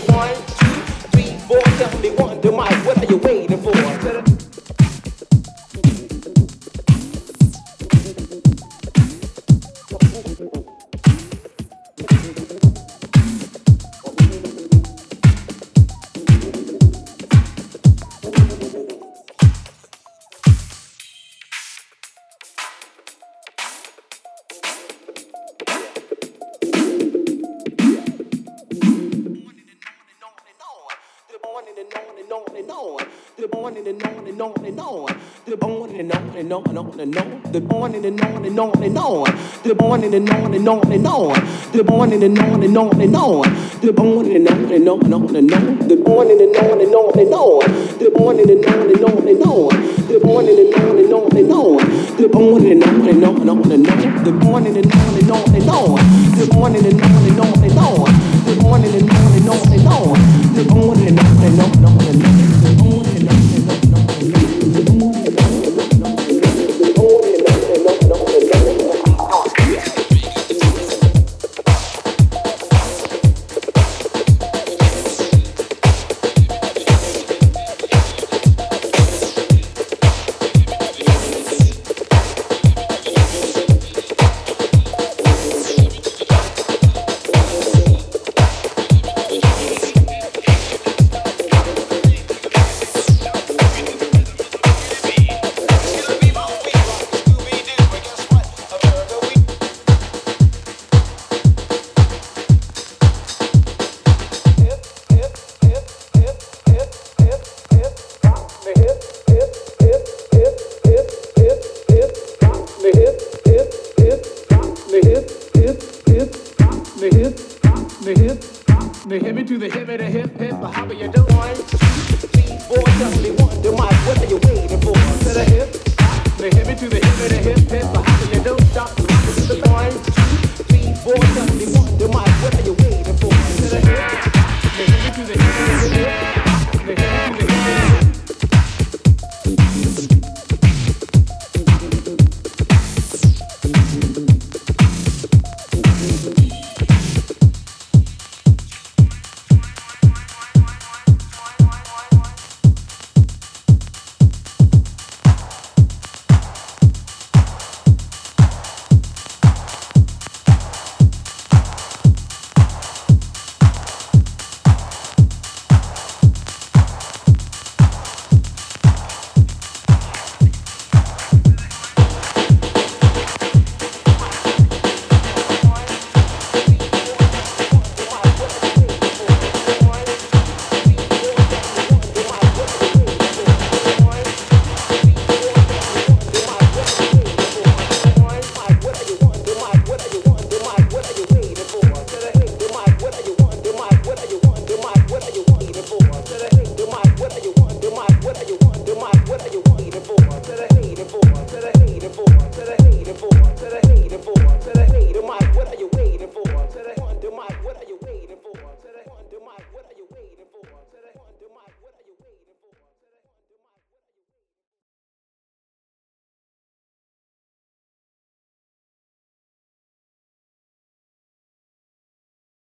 me one, two, three, four. Tell me one, the mic. What are you waiting for? On and on. To the on and on and on and on. To the on and on and on and on. The on and on and on and on and on. The on and on and on and on. To the on and on and on and on. The on and on and on and on. To the on and on and on and on and on. The on and on and on and on. To the